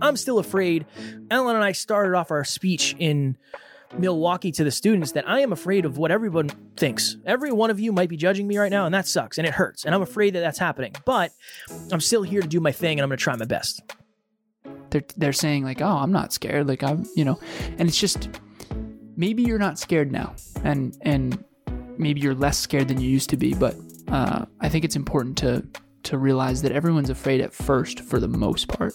I'm still afraid. Alan and I started off our speech in Milwaukee to the students that I am afraid of what everyone thinks. Every one of you might be judging me right now, and that sucks and it hurts. And I'm afraid that that's happening. But I'm still here to do my thing and I'm going to try my best. They're they're saying like, "Oh, I'm not scared." Like I'm, you know, and it's just maybe you're not scared now, and and maybe you're less scared than you used to be. But uh, I think it's important to to realize that everyone's afraid at first for the most part.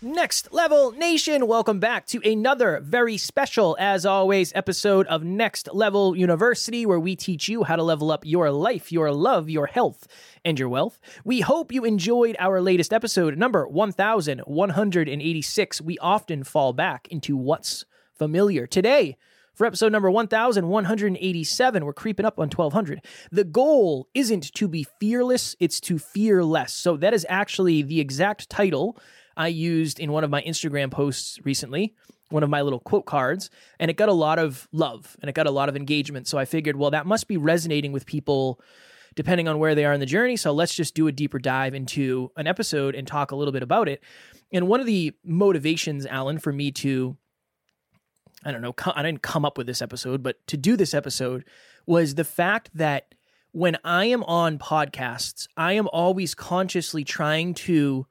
Next Level Nation, welcome back to another very special, as always, episode of Next Level University, where we teach you how to level up your life, your love, your health, and your wealth. We hope you enjoyed our latest episode, number 1186. We often fall back into what's familiar. Today, for episode number 1187, we're creeping up on 1200. The goal isn't to be fearless, it's to fear less. So that is actually the exact title I used in one of my Instagram posts recently, one of my little quote cards, and it got a lot of love and it got a lot of engagement. So I figured, well, that must be resonating with people depending on where they are in the journey. So let's just do a deeper dive into an episode and talk a little bit about it. And one of the motivations, Alan, for me to I don't know, I didn't come up with this episode, but to do this episode was the fact that when I am on podcasts, I am always consciously trying to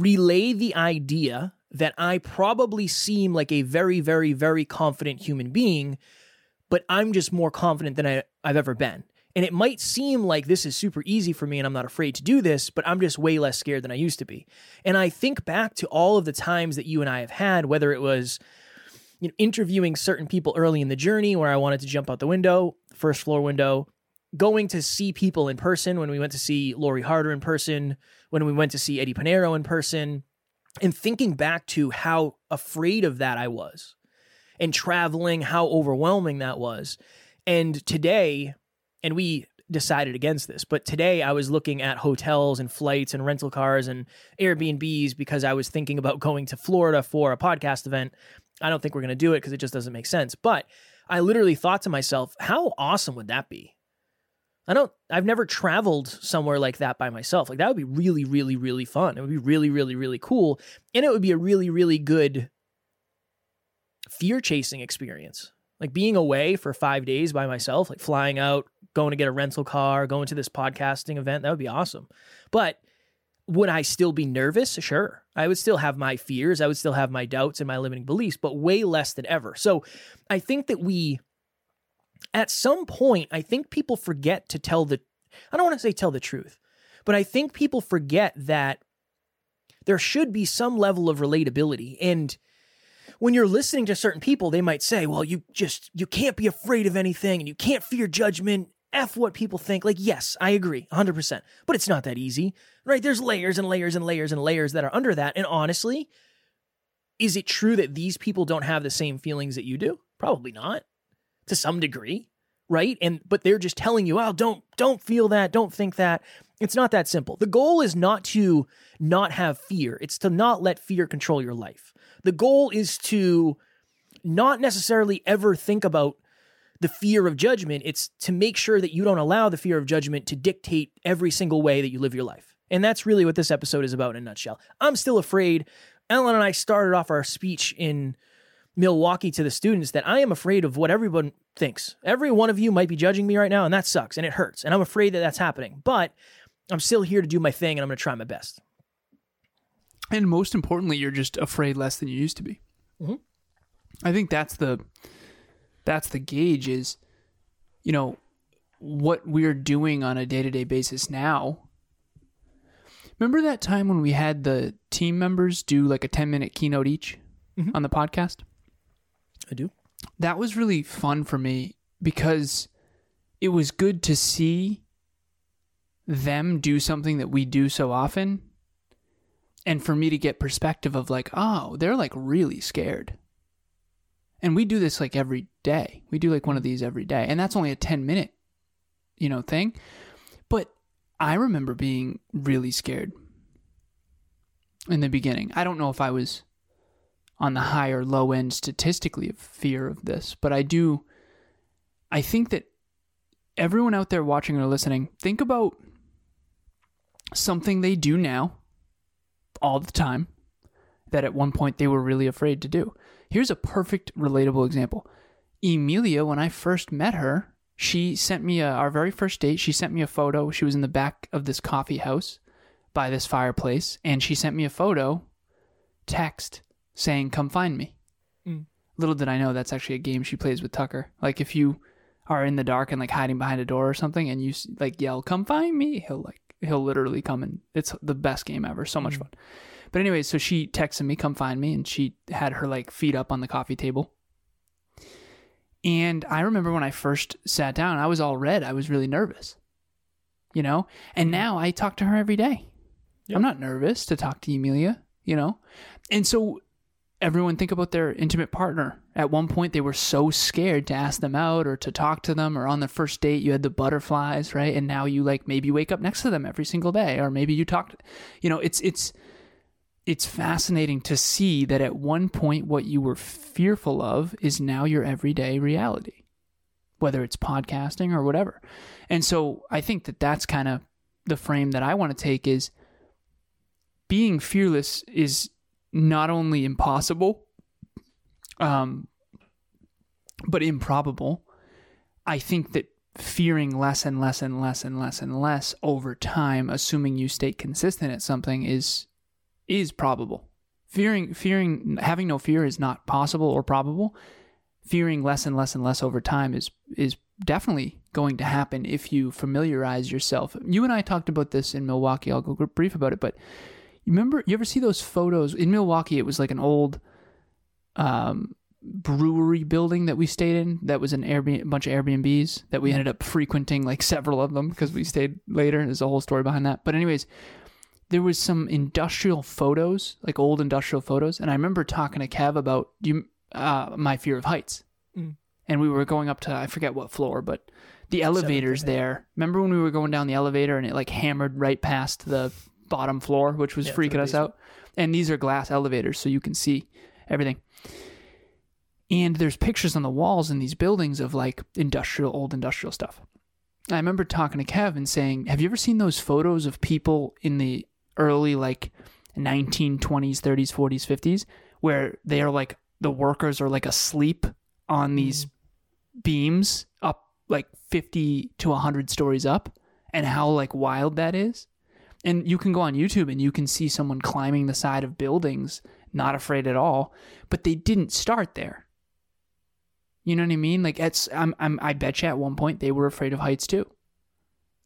relay the idea that I probably seem like a very, very, very confident human being, but I'm just more confident than I, I've ever been. And it might seem like this is super easy for me and I'm not afraid to do this, but I'm just way less scared than I used to be. And I think back to all of the times that you and I have had, whether it was you know, interviewing certain people early in the journey where I wanted to jump out the window, first floor window, going to see people in person when we went to see Lori Harder in person, when we went to see Eddie Pinero in person, and thinking back to how afraid of that I was and traveling, how overwhelming that was. And today, and we decided against this, but today I was looking at hotels and flights and rental cars and Airbnbs because I was thinking about going to Florida for a podcast event. I don't think we're going to do it because it just doesn't make sense. But I literally thought to myself, how awesome would that be? I don't I've never traveled somewhere like that by myself. Like that would be really really really fun. It would be really really really cool and it would be a really really good fear chasing experience. Like being away for 5 days by myself, like flying out, going to get a rental car, going to this podcasting event, that would be awesome. But would I still be nervous? Sure. I would still have my fears, I would still have my doubts and my limiting beliefs, but way less than ever. So I think that we at some point, I think people forget to tell the, I don't want to say tell the truth, but I think people forget that there should be some level of relatability. And when you're listening to certain people, they might say, well, you just, you can't be afraid of anything and you can't fear judgment. F what people think. Like, yes, I agree 100%, but it's not that easy, right? There's layers and layers and layers and layers that are under that. And honestly, is it true that these people don't have the same feelings that you do? Probably not to some degree, right? And but they're just telling you, "Oh, don't don't feel that, don't think that." It's not that simple. The goal is not to not have fear. It's to not let fear control your life. The goal is to not necessarily ever think about the fear of judgment. It's to make sure that you don't allow the fear of judgment to dictate every single way that you live your life. And that's really what this episode is about in a nutshell. I'm still afraid. Alan and I started off our speech in Milwaukee to the students that I am afraid of what everyone thinks. Every one of you might be judging me right now, and that sucks and it hurts. And I'm afraid that that's happening. But I'm still here to do my thing and I'm going to try my best. And most importantly, you're just afraid less than you used to be. Mm-hmm. I think that's the that's the gauge is, you know, what we're doing on a day to day basis now. Remember that time when we had the team members do like a 10 minute keynote each mm-hmm. on the podcast? I do. That was really fun for me because it was good to see them do something that we do so often and for me to get perspective of like, oh, they're like really scared. And we do this like every day. We do like one of these every day. And that's only a 10 minute, you know, thing. But I remember being really scared in the beginning. I don't know if I was on the high or low end statistically of fear of this, but I do I think that everyone out there watching or listening, think about something they do now all the time that at one point they were really afraid to do. Here's a perfect relatable example. Emilia, when I first met her, she sent me a, our very first date. She sent me a photo. She was in the back of this coffee house by this fireplace, and she sent me a photo, text saying, "Come find me." Mm. Little did I know that's actually a game she plays with Tucker. Like if you are in the dark and like hiding behind a door or something, and you like yell, "Come find me," he'll like he'll literally come and it's the best game ever. So much Mm. fun. But anyway, so she texted me, "Come find me," and she had her like feet up on the coffee table. And I remember when I first sat down, I was all red. I was really nervous, you know. And now I talk to her every day. Yeah. I'm not nervous to talk to Emilia, you know. And so everyone think about their intimate partner. At one point, they were so scared to ask them out or to talk to them, or on the first date, you had the butterflies, right? And now you like maybe wake up next to them every single day, or maybe you talk. You know, it's it's it's fascinating to see that at one point, what you were fearful of is now your everyday reality, whether it's podcasting or whatever. And so I think that that's kind of the frame that I want to take is being fearless is not only impossible, um, but improbable. I think that fearing less and less and less and less and less over time, assuming you stay consistent at something, is is probable. Fearing fearing having no fear is not possible or probable. Fearing less and less and less over time is is definitely going to happen if you familiarize yourself. You and I talked about this in Milwaukee. I'll go brief about it, but you remember you ever see those photos in Milwaukee? It was like an old um, brewery building that we stayed in. That was an Airbnb, a bunch of Airbnbs that we ended up frequenting, like several of them because we stayed later. There's a whole story behind that. But anyways, there was some industrial photos, like old industrial photos, and I remember talking to Kev about you, uh, my fear of heights, Mm. and we were going up to I forget what floor, but the elevators there. Remember when we were going down the elevator and it like hammered right past the bottom floor, which was Yeah, freaking us out. And these are glass elevators, so you can see everything. And there's pictures on the walls in these buildings of like industrial, old industrial stuff. I remember talking to Kev and saying, Have you ever seen those photos of people in the early like 1920s, 30s, 40s, 50s, where they are like the workers are like asleep on mm-hmm. these beams up like 50 to 100 stories up and how like wild that is? And you can go on YouTube and you can see someone climbing the side of buildings, not afraid at all, but they didn't start there. You know what I mean? Like it's I'm, I'm I bet you at one point they were afraid of heights too.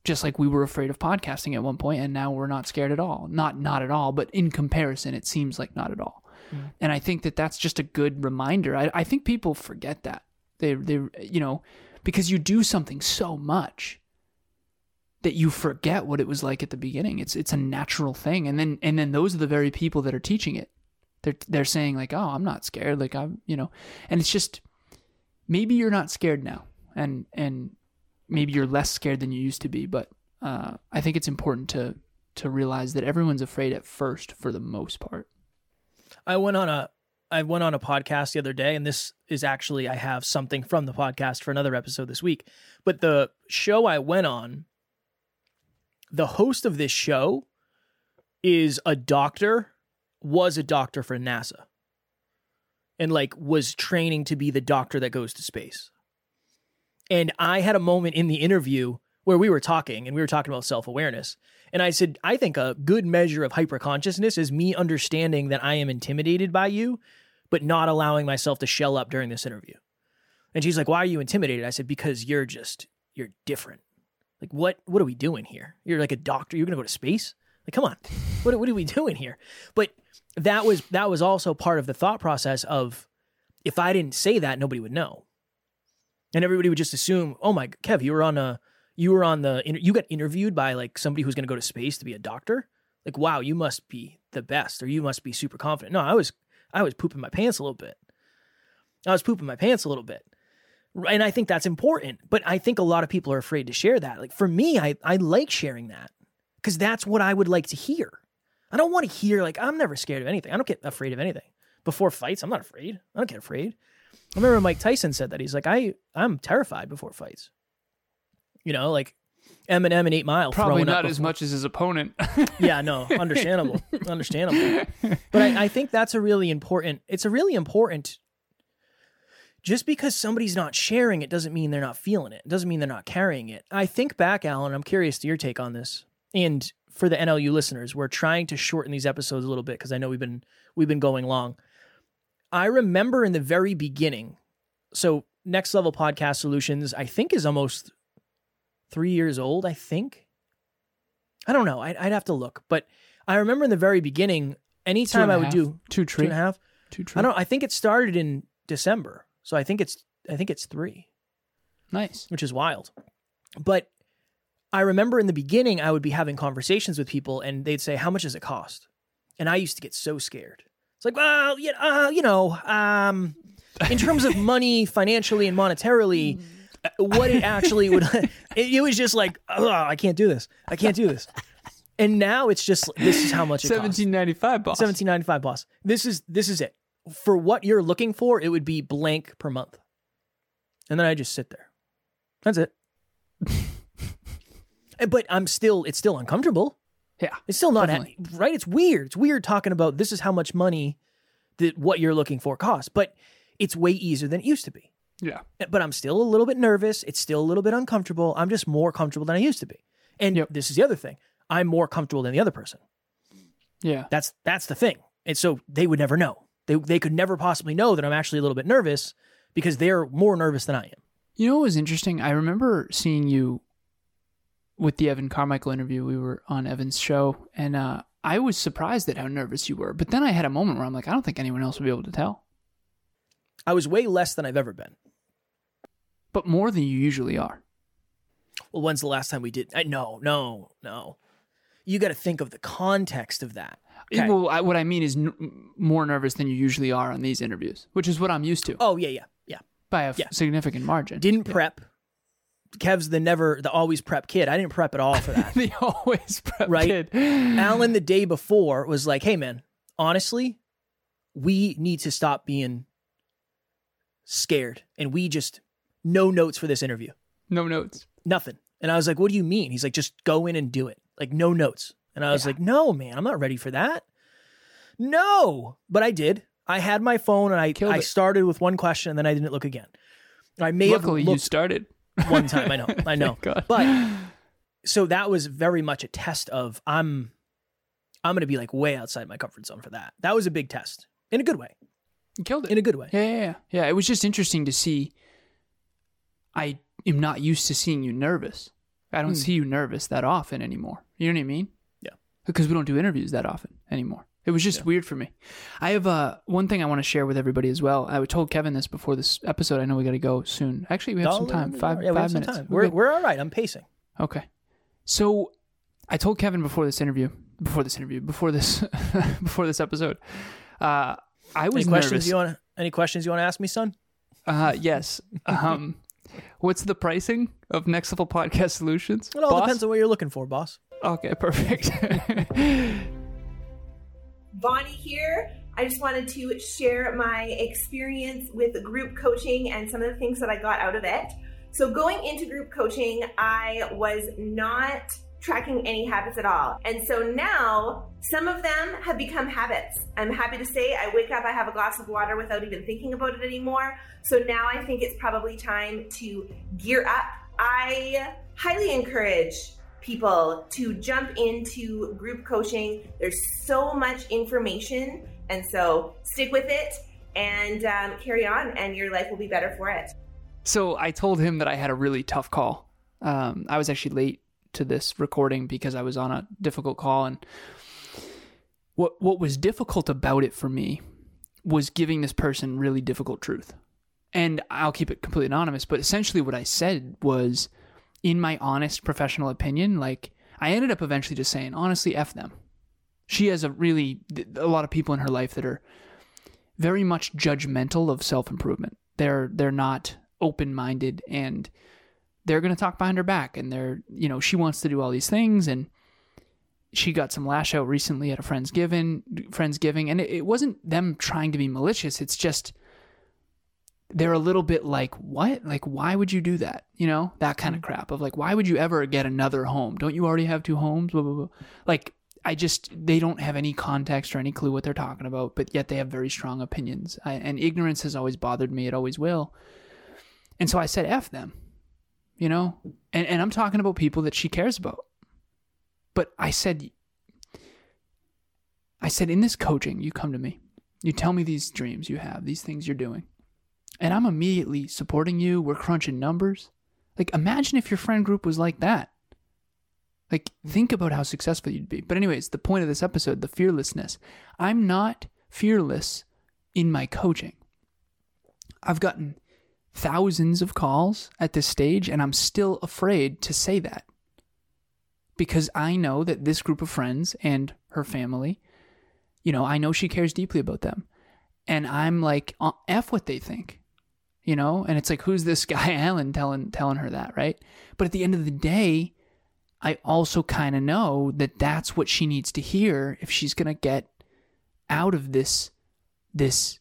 Just like we were afraid of podcasting at one point and now we're not scared at all. Not not at all, but in comparison it seems like not at all. Hmm. And I think that that's just a good reminder. I, I think people forget that. They they you know, because you do something so much that you forget what it was like at the beginning. It's it's a natural thing. And then and then those are the very people that are teaching it. They're they're saying like, "Oh, I'm not scared." Like I'm, you know. And it's just maybe you're not scared now. And and maybe you're less scared than you used to be, but uh, I think it's important to to realize that everyone's afraid at first for the most part. I went on a I went on a podcast the other day, and this is actually I have something from the podcast for another episode this week. But the show I went on, the host of this show is a doctor, was a doctor for NASA, and like was training to be the doctor that goes to space. And I had a moment in the interview where we were talking and we were talking about self awareness. And I said, I think a good measure of hyperconsciousness is me understanding that I am intimidated by you, but not allowing myself to shell up during this interview. And she's like, Why are you intimidated? I said, Because you're just, you're different. Like, what, what are we doing here? You're like a doctor. You're going to go to space? Like, come on. What, what are we doing here? But that was, that was also part of the thought process of if I didn't say that, nobody would know. And everybody would just assume, oh my, Kev, you were on a, you were on the, you got interviewed by like somebody who's going to go to space to be a doctor. Like, wow, you must be the best or you must be super confident. No, I was I was pooping my pants a little bit. I was pooping my pants a little bit. And I think that's important. But I think a lot of people are afraid to share that. Like for me, I, I like sharing that because that's what I would like to hear. I don't want to hear, like, I'm never scared of anything. I don't get afraid of anything. Before fights, I'm not afraid. I don't get afraid. I remember Mike Tyson said that. He's like, I, I'm terrified before fights. You know, like Eminem and Eight Mile. Probably not as much as his opponent. yeah, no, understandable, understandable. But I, I think that's a really important. It's a really important. Just because somebody's not sharing it doesn't mean they're not feeling it. It doesn't mean they're not carrying it. I think back, Alan. I'm curious to your take on this. And for the NLU listeners, we're trying to shorten these episodes a little bit because I know we've been we've been going long. I remember in the very beginning. So next level podcast solutions, I think, is almost three years old. I think. I don't know. I'd, I'd have to look, but I remember in the very beginning, anytime I would half. do Two two tree. and a half, Two tree. I don't. I think it started in December, so I think it's I think it's three, Nice. which is wild. But I remember in the beginning, I would be having conversations with people, and they'd say, "How much does it cost?" And I used to get so scared. It's like, well, yeah, uh, you know, um, in terms of money, financially and monetarily, what it actually would. it, it was just like, oh, I can't do this. I can't do this. And now it's just this is how much it costs. Seventeen ninety five, boss. Seventeen ninety five, boss. This is this is it for what you're looking for. It would be blank per month, and then I just sit there. That's it. but I'm still. It's still uncomfortable. Yeah. It's still not right. It's weird. It's weird talking about this is how much money that what you're looking for costs, but it's way easier than it used to be. Yeah. Eh, but I'm still a little bit nervous. It's still a little bit uncomfortable. I'm just more comfortable than I used to be. And Yep. this is the other thing. I'm more comfortable than the other person. Yeah. That's that's the thing. And so they would never know. They they could never possibly know that I'm actually a little bit nervous because they're more nervous than I am. You know what was interesting? I remember seeing you with the Evan Carmichael interview. We were on Evan's show, and uh, I was surprised at how nervous you were. But then I had a moment where I'm like, I don't think anyone else would be able to tell. I was way less than I've ever been. But more than you usually are. Well, when's the last time we did? I, no, no, no. You got to think of the context of that. Okay. Well, I, what I mean is n- more nervous than you usually are on these interviews, which is what I'm used to Oh yeah, yeah, yeah. by a yeah. significant margin. Didn't prep. Kev's the never, the always prep kid. I didn't prep at all for that. the always prep Right. kid. Alan the day before was like, "Hey man, honestly, we need to stop being scared and we just no notes for this interview. No notes. Nothing." And I was like, "What do you mean?" He's like, "Just go in and do it. Like no notes." And I was Yeah. like, "No, man, I'm not ready for that." No, but I did. I had my phone and I Killed I it. started with one question and then I didn't look again. I may Luckily, have you started. one time. I know. I know. But so that was very much a test of I'm I'm going to be like way outside my comfort zone for that. That was a big test in a good way. you killed it. In a good way. Yeah, yeah, yeah. Yeah, it was just interesting to see. I am not used to seeing you nervous. I don't Hmm. see you nervous that often anymore. You know what I mean? Yeah. Because we don't do interviews that often anymore. It was just weird for me. I have uh, one thing I want to share with everybody as well. I told Kevin this before this episode. I know we got to go soon. Actually, we have some Oh, time. Five, yeah, we have five some minutes. time. We're We're we're all right. I'm pacing. Okay. So I told Kevin before this interview, before this interview, before this, before this episode, uh, I was Any questions nervous. you want? Any questions you want to ask me, son? Uh, yes. Um, what's the pricing of Next Level Podcast Solutions? It all Boss? depends on what you're looking for, boss. Okay, perfect. Bonnie here. I just wanted to share my experience with group coaching and some of the things that I got out of it. So, going into group coaching, I was not tracking any habits at all. And so now some of them have become habits. I'm happy to say I wake up, I have a glass of water without even thinking about it anymore. So now I think it's probably time to gear up. I highly encourage people to jump into group coaching. There's so much information, and so stick with it and um, carry on, and your life will be better for it. so I told him that I had a really tough call. Um, I was actually late to this recording because I was on a difficult call, and what what was difficult about it for me was giving this person really difficult truth. And I'll keep it completely anonymous, but essentially what I said was, in my honest professional opinion, like I ended up eventually just saying, honestly, f them. She has a really a lot of people in her life that are very much judgmental of self improvement. They're they're not open minded and they're going to talk behind her back and they're you know she wants to do all these things and she got some lash out recently at a friend's giving friend's giving and it, it wasn't them trying to be malicious it's just they're a little bit like what? Like why would you do that? You know that kind of mm-hmm. crap of like why would you ever get another home? Don't you already have two homes? Blah, blah, blah. like i just they don't have any context or any clue what they're talking about but yet they have very strong opinions. I, and ignorance has always bothered me. It always will. And so i said f them you know? And, and i'm talking about people that she cares about. But i said i said in this coaching you come to me. You tell me these dreams you have these things you're doing and I'm immediately supporting you. We're crunching numbers. Like, imagine if your friend group was like that. Like, think about how successful you'd be. But, anyways, the point of this episode, the fearlessness. I'm not fearless in my coaching. I've gotten thousands of calls at this stage, and I'm still afraid to say that. Because I know that this group of friends and her family, you know, I know she cares deeply about them. And I'm like, uh, F what they think you know? And it's like who's this guy alan telling telling her that right? But at the end of the day i also kind of know that that's what she needs to hear if she's going to get out of this this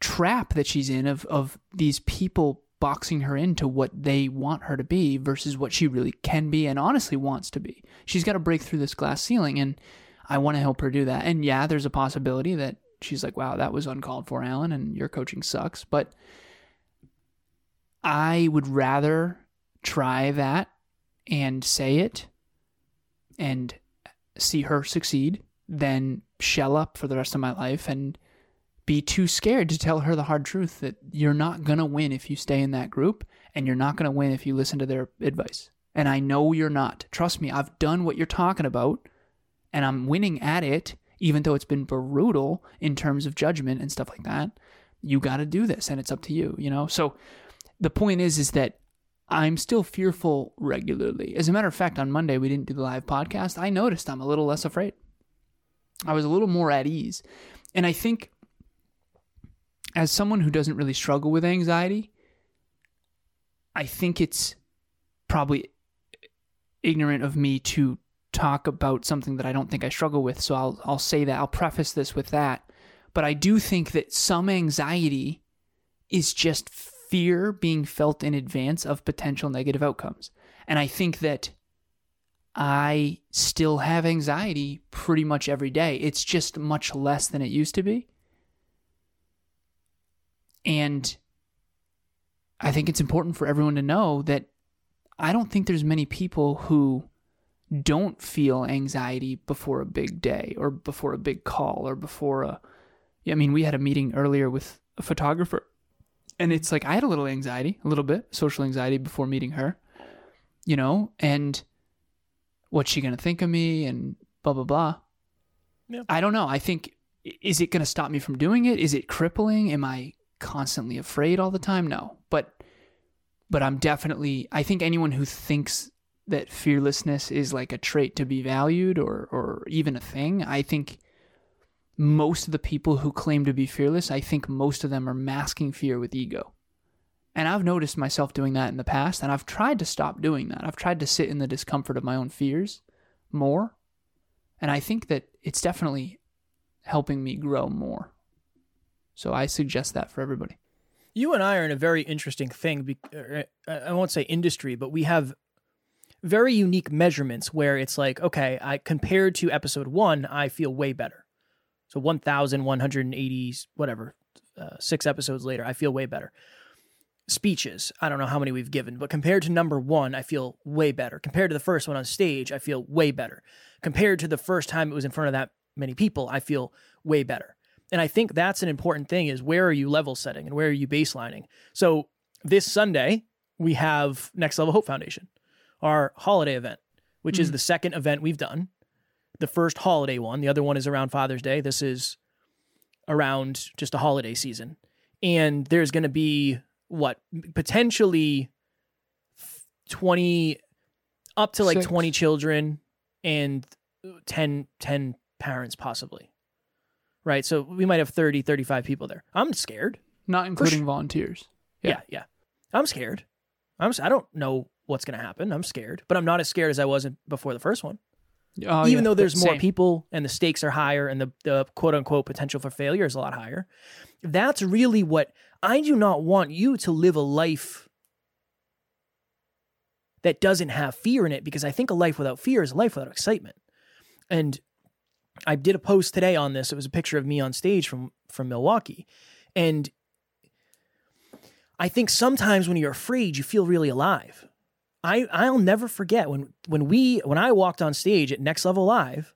trap that she's in of of these people boxing her into what they want her to be versus what she really can be and honestly wants to be. She's got to break through this glass ceiling and i want to help her do that. And yeah there's a possibility that she's like wow that was uncalled for alan and your coaching sucks. But I would rather try that and say it and see her succeed than shell up for the rest of my life and be too scared to tell her the hard truth that you're not going to win if you stay in that group and you're not going to win if you listen to their advice. And I know you're not. Trust me, I've done what you're talking about and I'm winning at it, even though it's been brutal in terms of judgment and stuff like that. You got to do this and it's up to you, you know? So the point is is that I'm still fearful regularly. As a matter of fact, on Monday we didn't do the live podcast. I noticed I'm a little less afraid. I was a little more at ease. And I think as someone who doesn't really struggle with anxiety, I think it's probably ignorant of me to talk about something that I don't think I struggle with. So I'll I'll say that. I'll preface this with that. But I do think that some anxiety is just fear being felt in advance of potential negative outcomes. And I think that I still have anxiety pretty much every day. It's just much less than it used to be. And I think it's important for everyone to know that I don't think there's many people who don't feel anxiety before a big day or before a big call or before a I mean we had a meeting earlier with a photographer and it's like I had a little anxiety, a little bit social anxiety before meeting her, you know, and what's she gonna think of me and blah blah blah. Yep. I don't know. I think is it gonna stop me from doing it? Is it crippling? Am I constantly afraid all the time? No, but but I'm definitely. I think anyone who thinks that fearlessness is like a trait to be valued or or even a thing, I think most of the people who claim to be fearless, I think most of them are masking fear with ego. And I've noticed myself doing that in the past, and I've tried to stop doing that. I've tried to sit in the discomfort of my own fears more. And I think that it's definitely helping me grow more. So I suggest that for everybody. You and I are in a very interesting thing. Uh, I won't say industry, but we have very unique measurements where it's like, okay, I compared to episode one, I feel way better so 1,180, whatever, uh, six episodes later, I feel way better. Speeches, I don't know how many we've given, but compared to number one, I feel way better. Compared to the first one on stage, I feel way better. Compared to the first time it was in front of that many people, I feel way better. And I think that's an important thing is where are you level setting and where are you baselining? So this Sunday, we have Next Level Hope Foundation, our holiday event, which mm-hmm. is the second event we've done the first holiday one. The other one is around Father's Day. This is around just a holiday season. And there's going to be what potentially 20 up to like Six. 20 children and 10 10 parents possibly. Right? So we might have 30, 35 people there. I'm scared. Not including sure. volunteers. Yeah, Yeah. yeah. I'm scared. I'm I don't know what's going to happen. I'm scared, but I'm not as scared as I was in- before the first one. Oh, Even yeah. though there's more Same. people and the stakes are higher and the, the quote unquote potential for failure is a lot higher. That's really what I do not want you to live a life that doesn't have fear in it because I think a life without fear is a life without excitement. And I did a post today on this. It was a picture of me on stage from from Milwaukee. And I think sometimes when you're afraid, you feel really alive. I I'll never forget when when we when I walked on stage at Next Level Live,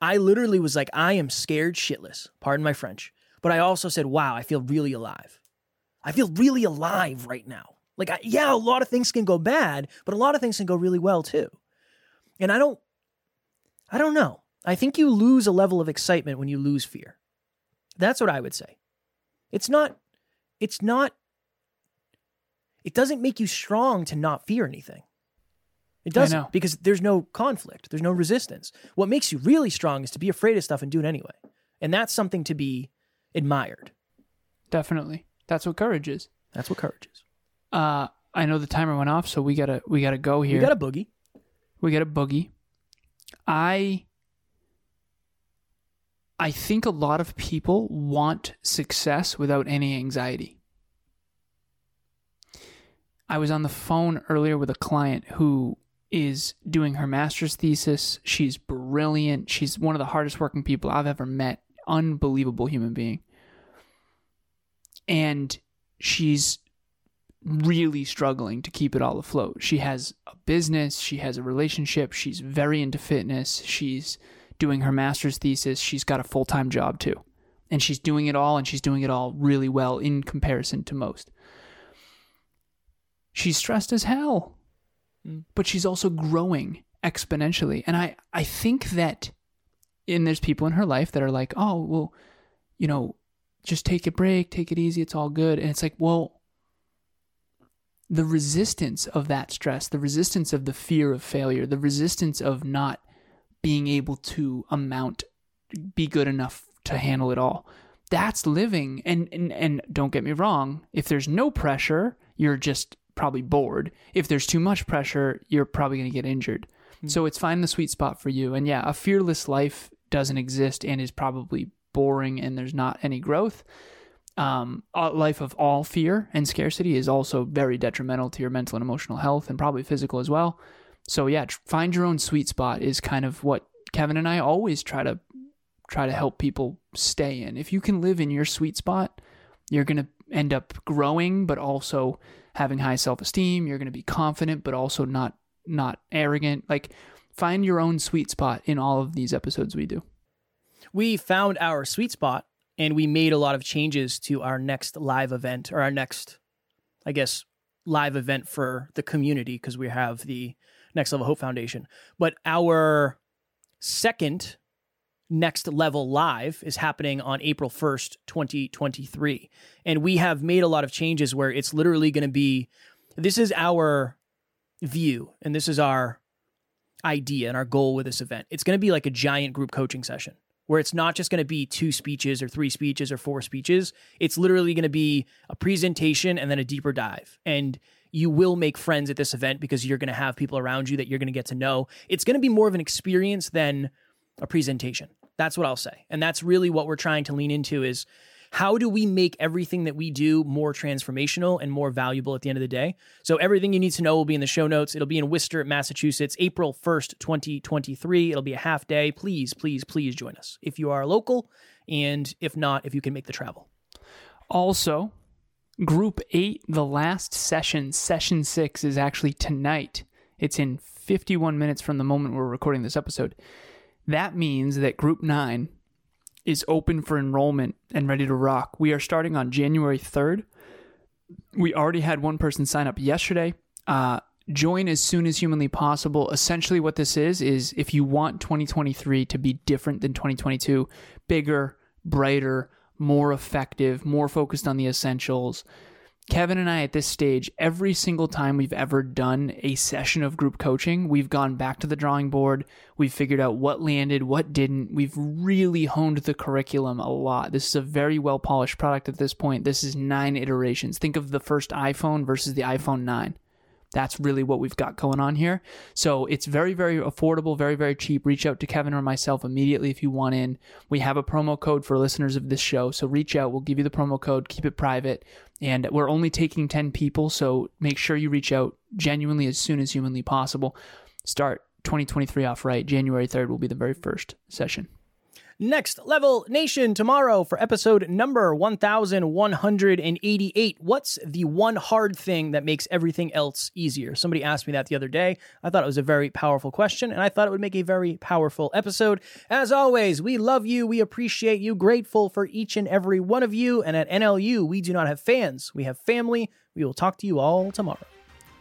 I literally was like, I am scared shitless. Pardon my French. But I also said, wow, I feel really alive. I feel really alive right now. Like, I, yeah, a lot of things can go bad, but a lot of things can go really well too. And I don't, I don't know. I think you lose a level of excitement when you lose fear. That's what I would say. It's not, it's not, it doesn't make you strong to not fear anything. It doesn't because there's no conflict, there's no resistance. What makes you really strong is to be afraid of stuff and do it anyway. And that's something to be admired. Definitely. That's what courage is. That's what courage is. Uh, I know the timer went off, so we gotta we gotta go here. We got a boogie. we got a boogie. I I think a lot of people want success without any anxiety. I was on the phone earlier with a client who is doing her master's thesis. She's brilliant. She's one of the hardest working people I've ever met. Unbelievable human being. And she's really struggling to keep it all afloat. She has a business, she has a relationship, she's very into fitness, she's doing her master's thesis, she's got a full time job too. And she's doing it all, and she's doing it all really well in comparison to most. She's stressed as hell, Mm. but she's also growing exponentially. And I, I think that, and there's people in her life that are like, oh, well, you know, just take a break, take it easy, it's all good. And it's like, well, the resistance of that stress, the resistance of the fear of failure, the resistance of not being able to amount, be good enough to handle it all. That's living. And, and, and don't get me wrong, if there's no pressure, you're just probably bored. If there's too much pressure, you're probably going to get injured. So it's find the sweet spot for you. And yeah, a fearless life doesn't exist and is probably boring and there's not any growth um, a life of all fear and scarcity is also very detrimental to your mental and emotional health and probably physical as well. So yeah, tr- find your own sweet spot is kind of what Kevin and I always try to try to help people stay in. If you can live in your sweet spot, you're going to end up growing but also having high self-esteem, you're going to be confident but also not not arrogant. Like find your own sweet spot in all of these episodes we do. We found our sweet spot and we made a lot of changes to our next live event or our next, I guess, live event for the community because we have the Next Level Hope Foundation. But our second next level live is happening on April 1st, 2023. And we have made a lot of changes where it's literally going to be this is our view and this is our idea and our goal with this event. It's going to be like a giant group coaching session where it's not just going to be two speeches or three speeches or four speeches. It's literally going to be a presentation and then a deeper dive. And you will make friends at this event because you're going to have people around you that you're going to get to know. It's going to be more of an experience than a presentation. That's what I'll say. And that's really what we're trying to lean into is how do we make everything that we do more transformational and more valuable at the end of the day? So everything you need to know will be in the show notes. It'll be in Worcester, Massachusetts, April 1st, 2023. It'll be a half day. Please, please, please join us if you are local and if not, if you can make the travel. Also, Group 8, the last session, session 6, is actually tonight. It's in 51 minutes from the moment we're recording this episode. That means that Group 9 is open for enrollment and ready to rock. We are starting on January 3rd. We already had one person sign up yesterday. Uh, join as soon as humanly possible. Essentially, what this is, is if you want 2023 to be different than 2022, bigger, brighter, more effective, more focused on the essentials, Kevin and I at this stage, every single time we've ever done a session of group coaching, we've gone back to the drawing board. We've figured out what landed, what didn't. We've really honed the curriculum a lot. This is a very well polished product at this point. This is nine iterations. Think of the first iPhone versus the iPhone 9. That's really what we've got going on here. So it's very, very affordable, very, very cheap. Reach out to Kevin or myself immediately if you want in. We have a promo code for listeners of this show. So reach out. We'll give you the promo code. Keep it private. And we're only taking 10 people. So make sure you reach out genuinely as soon as humanly possible. Start 2023 off right. January 3rd will be the very first session. Next Level Nation tomorrow for episode number 1188. What's the one hard thing that makes everything else easier? Somebody asked me that the other day. I thought it was a very powerful question, and I thought it would make a very powerful episode. As always, we love you, we appreciate you, grateful for each and every one of you. And at NLU, we do not have fans, we have family. We will talk to you all tomorrow.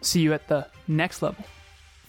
See you at the next level.